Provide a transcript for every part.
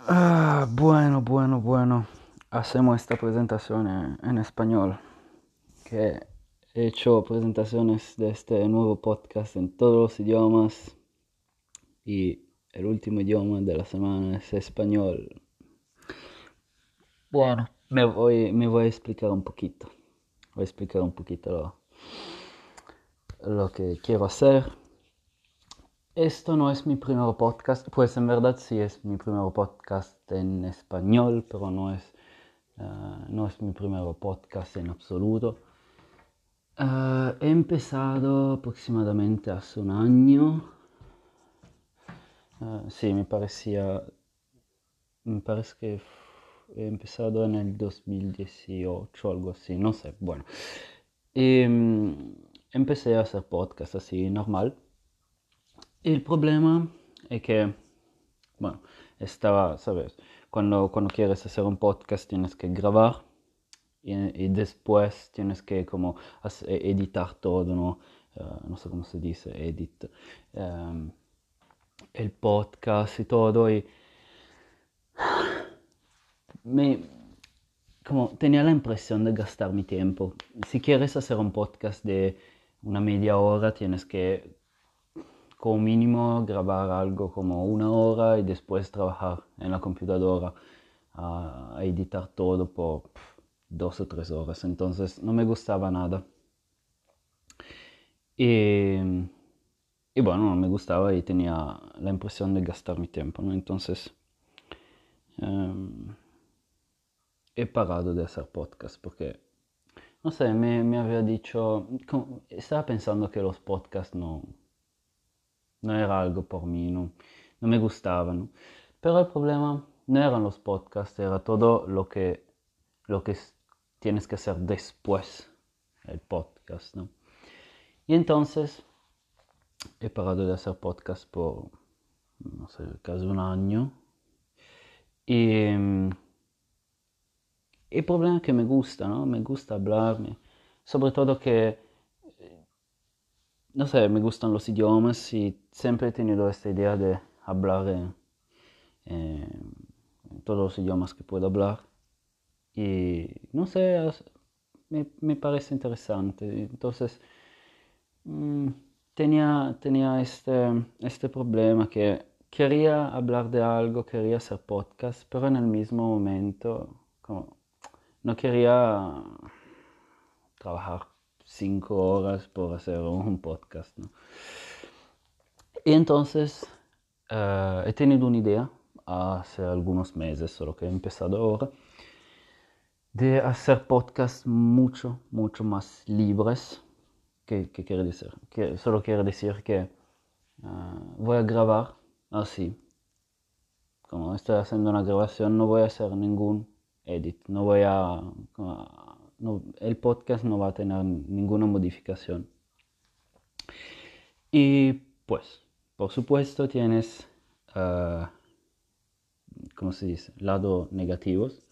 Ah, bueno, bueno, bueno. Hacemos esta presentación en español. Que he hecho presentaciones de este nuevo podcast en todos los idiomas. Y el último idioma de la semana es español. Bueno, me voy, a explicar un poquito. Voy a explicar un poquito lo, lo que quiero hacer. Esto no es mi primer podcast, pues en verdad sí es mi primer podcast en español, pero no es, uh, no es mi primer podcast en absoluto. Uh, he empezado aproximadamente hace un año. Uh, sí, me parecía, me parece que he empezado en el 2018, algo así, no sé, bueno. Y um, empecé a hacer podcast así normal. El problema es que, bueno, estaba, ¿sabes? Cuando, cuando quieres hacer un podcast tienes que grabar y, después tienes que como editar todo, ¿no? Uh, no sé cómo se dice, edit. Um, el podcast y todo y me, como tenía la impresión de gastar mi tiempo. Si quieres hacer un podcast de una media hora, tienes que como mínimo grabar algo como una hora y después trabajar en la computadora a, editar todo por dos o tres horas. Entonces no me gustaba nada. Y, bueno, no me gustaba y tenía la impresión de gastar mi tiempo. Entonces um, he parado de hacer podcast porque, no sé, me, me había dicho, estaba pensando que los podcasts no no era algo por mí, no, me gustaban. Pero el problema no eran los podcasts, era todo lo que, lo que tienes que hacer después del podcast, ¿no? Y entonces he parado de hacer podcast por, casi un año. Y el problema es que me gusta, ¿no? Me gusta hablarme. Sobre todo que no sé, me gustan los idiomas y siempre he tenido esta idea de hablar en, todos los idiomas que puedo hablar. Y no sé, me, me parece interesante. Entonces, mmm, tenía, tenía este, este problema que quería hablar de algo, quería hacer podcast, pero en el mismo momento no quería trabajar cinco horas por hacer un podcast. ¿no? Y entonces uh, he tenido una idea hace algunos meses, solo que he empezado ahora, de hacer podcasts mucho, mucho más libres. ¿Qué, qué quiere decir? Que solo quiere decir que uh, voy a grabar así. Como estoy haciendo una grabación, no voy a hacer ningún edit, no voy a, a no, el podcast no va a tener ninguna modificación. Y pues, por supuesto, tienes, uh, ¿cómo se dice? Lado negativos.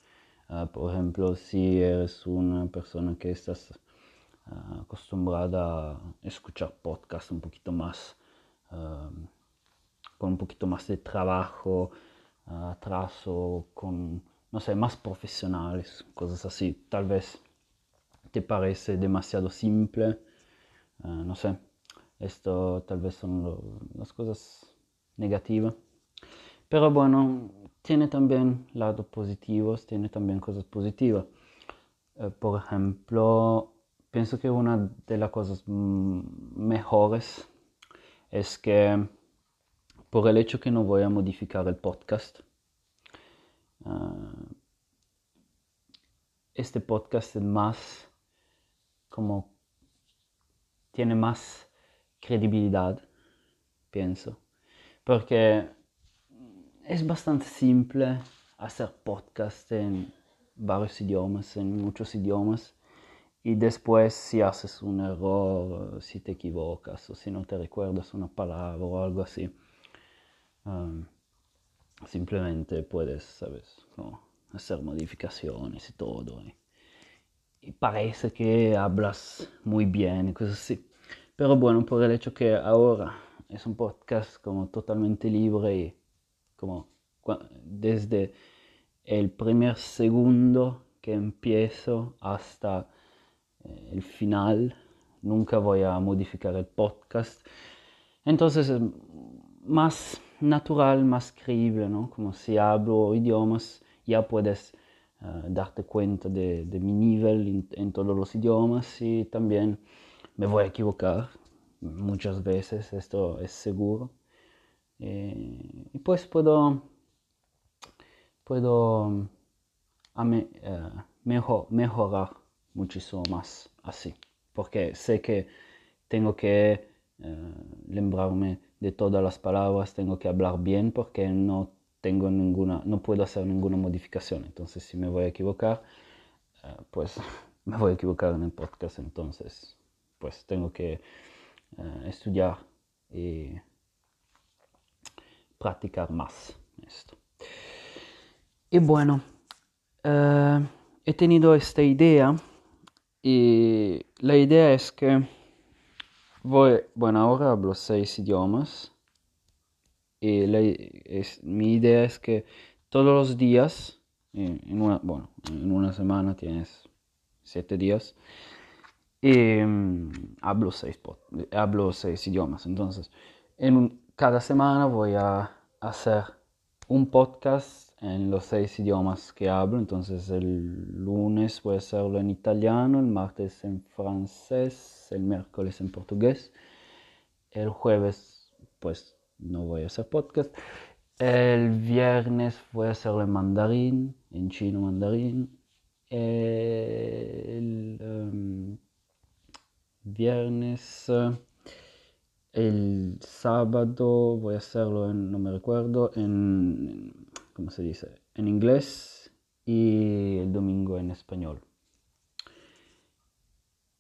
Uh, por ejemplo, si eres una persona que estás uh, acostumbrada a escuchar podcasts un poquito más, con un poquito más de trabajo atrás o con, no sé, más profesionales, cosas así, tal vez te parece demasiado simple, uh, no sé, esto tal vez son lo, las cosas negativas. Pero bueno, tiene también lados positivos, tiene también cosas positivas. Uh, por ejemplo, pienso que una de las cosas mejores es que por el hecho que no voy a modificar el podcast, uh, este podcast es más como tiene más credibilidad, pienso, porque es bastante simple hacer podcast en varios idiomas, en muchos idiomas, y después si haces un error, si te equivocas o si no te recuerdas una palabra o algo así, um, simplemente puedes, hacer modificaciones y todo. Y parece que hablas muy bien y cosas así. Pero bueno, por el hecho que ahora es un podcast como totalmente libre y como desde el primer segundo que empiezo hasta eh, el final. Nunca voy a modificar el podcast. Entonces es más natural, más creíble, ¿no? Como si hablo idiomas, ya puedes uh, darte cuenta de, de mi nivel en, en, todos los idiomas y también me voy a equivocar muchas veces, esto es seguro. Eh, y pues puedo, puedo a me, uh, mejor, mejorar muchísimo más así, porque sé que tengo que uh, lembrarme de todas las palabras, tengo que hablar bien porque no tengo ninguna, no puedo hacer ninguna modificación. Entonces, si me voy a equivocar, uh, pues me voy a equivocar en el podcast. Entonces, pues tengo que estudiar y practicar más esto. Y bueno, uh, he tenido esta idea y la idea es que voy, bueno, ahora hablo seis idiomas y la, es, mi idea es que todos los días, en una, bueno, en una semana tienes siete días, um, hablo, seis, hablo seis idiomas. Entonces, en un, cada semana voy a hacer un podcast en los seis idiomas que hablo. Entonces el lunes voy a hacerlo en italiano, el martes en francés, el miércoles en portugués. El jueves pues no voy a hacer podcast. El viernes voy a hacerlo en mandarín, en chino mandarín. El um, viernes... el sábado voy a hacerlo en, no me recuerdo, en ¿cómo se dice? En inglés y el domingo en español.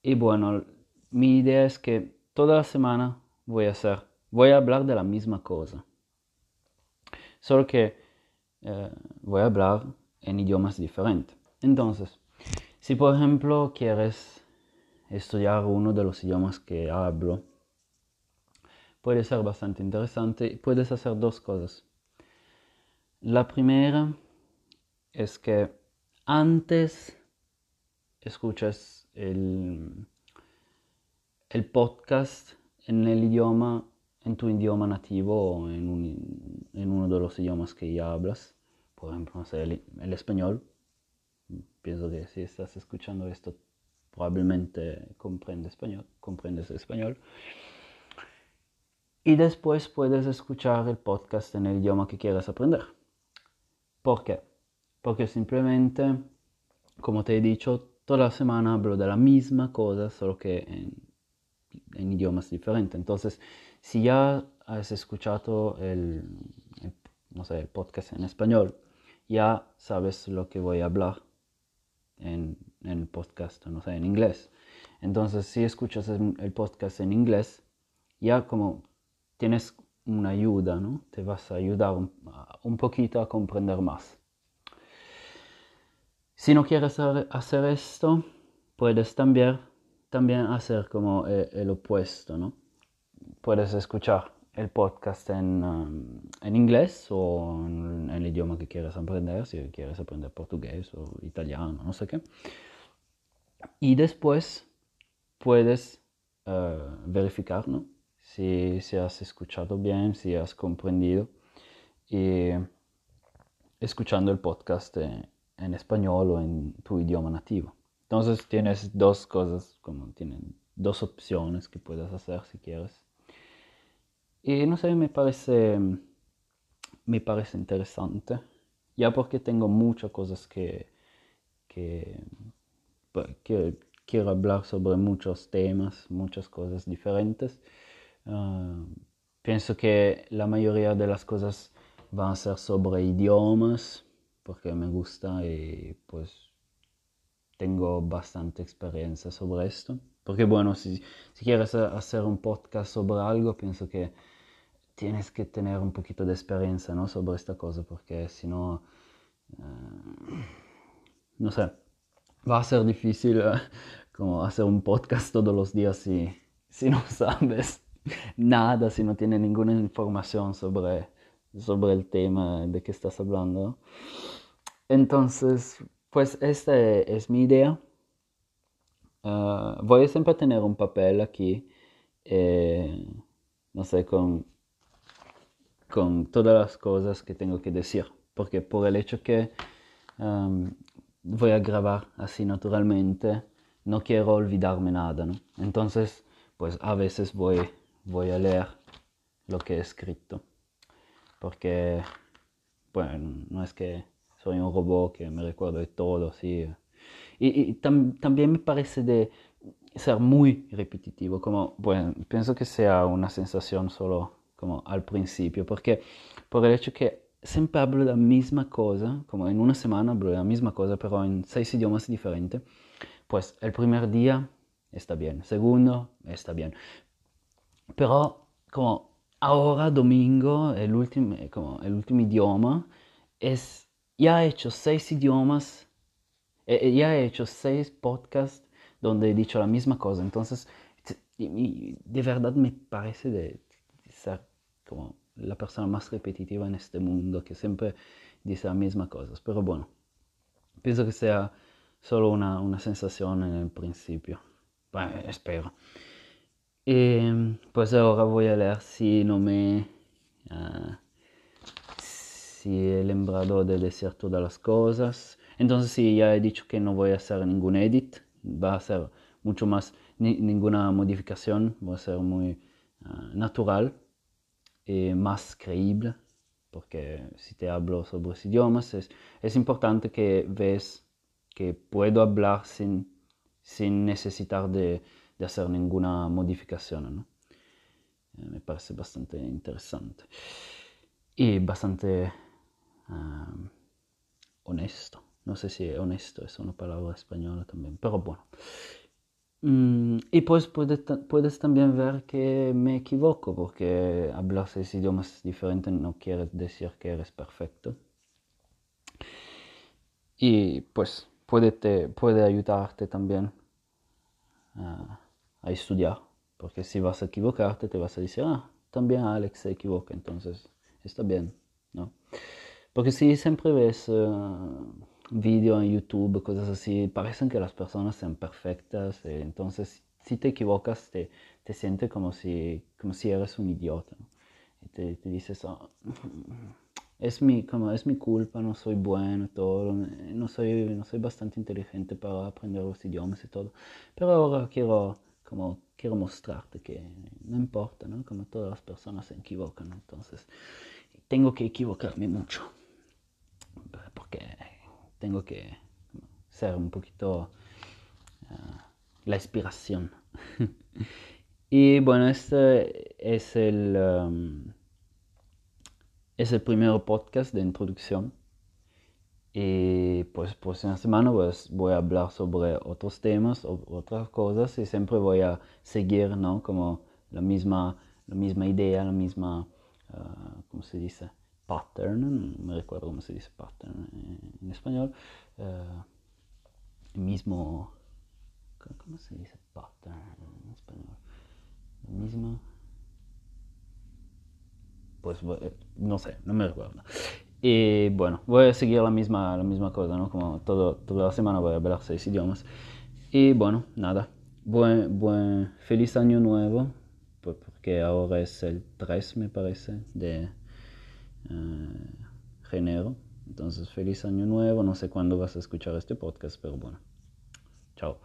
Y bueno, mi idea es que toda la semana voy a hacer, voy a hablar de la misma cosa. Solo que eh, voy a hablar en idiomas diferentes. Entonces, si por ejemplo quieres estudiar uno de los idiomas que hablo, puede ser bastante interesante. Puedes hacer dos cosas. La primera es que antes escuchas el, el podcast en el idioma, en tu idioma nativo o en, un, en uno de los idiomas que ya hablas, por ejemplo, el, el español. Pienso que si estás escuchando esto, probablemente comprendes español, comprendes español. Y después puedes escuchar el podcast en el idioma que quieras aprender. ¿Por qué? Porque simplemente, como te he dicho, toda la semana hablo de la misma cosa, solo que en, en idiomas diferentes. Entonces, si ya has escuchado el, el, no sé, el podcast en español, ya sabes lo que voy a hablar en, en el podcast, no sé, en inglés. Entonces, si escuchas el, podcast en inglés, ya como tienes una ayuda, ¿no? Te vas a ayudar un, un poquito a comprender más. Si no quieres hacer esto, puedes también, también hacer como el, el opuesto, ¿no? Puedes escuchar el podcast en, um, en inglés o en, en, el idioma que quieras aprender, si quieres aprender portugués o italiano, no sé qué. Y después puedes uh, verificar, ¿no? si, si has escuchado bien, si has comprendido y escuchando el podcast en español o en tu idioma nativo. Entonces tienes dos cosas, como tienen dos opciones que puedes hacer si quieres. Y no sé, me parece, me parece interesante, ya porque tengo muchas cosas que, que, quiero hablar sobre muchos temas, muchas cosas diferentes. Uh, pienso que la mayoría de las cosas van a ser sobre idiomas, porque me gusta y pues tengo bastante experiencia sobre esto. Porque bueno, si, si quieres hacer un podcast sobre algo, pienso que tienes que tener un poquito de experiencia ¿no? sobre esta cosa, porque si no, uh, no sé, va a ser difícil uh, como hacer un podcast todos los días si, si no sabes nada si no tiene ninguna información sobre, sobre el tema de que estás hablando. Entonces, pues esta es mi idea. Ah, voy a siempre tener un papel aquí, eh, no sé, con, con todas las cosas que tengo que decir, porque por el hecho que voy a grabar así naturalmente, no quiero olvidarme nada, ¿no? Entonces, pues a veces voy, voy a leer lo que he escrito, porque, bueno, no es que soy un robot que me recuerdo de todo, sí. Y, también me parece de ser muy repetitivo, como, bueno, pienso que sea una sensación solo como al principio, porque por el hecho que siempre hablo la misma cosa, como en una semana hablo la misma cosa, pero en seis idiomas diferentes, pues el primer día está bien, segundo está bien, pero como ahora domingo, el último, como el último idioma, es, ya he hecho seis idiomas, eh, eh, ya he hecho seis podcasts donde he dicho la misma cosa, entonces de verdad me parece de ser como la persona más repetitiva en este mundo que siempre dice las mismas cosas. Pero bueno, pienso que sea solo una, una sensación en el principio. Bueno, espero. Pues ahora voy a leer si no me... Uh, si he lembrado de decir todas las cosas. Entonces sí, ya he dicho que no voy a hacer ningún edit. Va a ser mucho más, ni, ninguna modificación. Va a ser muy uh, natural y más creíble, porque si te hablo sobre los idiomas es, es importante que ves que puedo hablar sin, sin necesitar de, de hacer ninguna modificación. ¿no? Eh, me parece bastante interesante y bastante honesto. No sé si honesto es una palabra española también, pero bueno. Mm, y pues puedes, puedes también ver que me equivoco, porque hablar seis idiomas diferentes no quiere decir que eres perfecto. Y pues puede, te, puede ayudarte también a, a, estudiar, porque si vas a equivocarte te vas a decir, ah, también Alex se equivoca, entonces está bien, ¿no? Porque si siempre ves... Uh, vídeo en YouTube, cosas así, parecen que las personas sean perfectas, eh, entonces si te equivocas te, te sientes como si, como si eres un idiota. Y te, te dices, oh, es, mi, como, es mi culpa, no soy bueno, todo, no soy, no soy bastante inteligente para aprender los idiomas y todo. Pero ahora quiero, como, quiero mostrarte que no importa, ¿no? como todas las personas se equivocan, entonces tengo que equivocarme mucho. Porque tengo que ser un poquito uh, la inspiración. y bueno, este es el, um, es el primer podcast de introducción. Y pues próxima semana pues, voy a hablar sobre otros temas, otras cosas y siempre voy a seguir, ¿no? Como la misma, la misma idea, la misma, uh, ¿cómo se dice? Pattern, no me recuerdo cómo se dice pattern en español, uh, mismo, ¿cómo se dice pattern en español? Mismo, pues eh, no sé, no me recuerdo. Y bueno, voy a seguir la misma, la misma cosa, ¿no? Como todo, toda la semana voy a hablar seis idiomas. Y bueno, nada, buen, buen, feliz año nuevo, porque ahora es el 3 me parece de Eh, Entonces, feliz año nuevo. No sé cuándo vas a escuchar este podcast, pero bueno. Chao.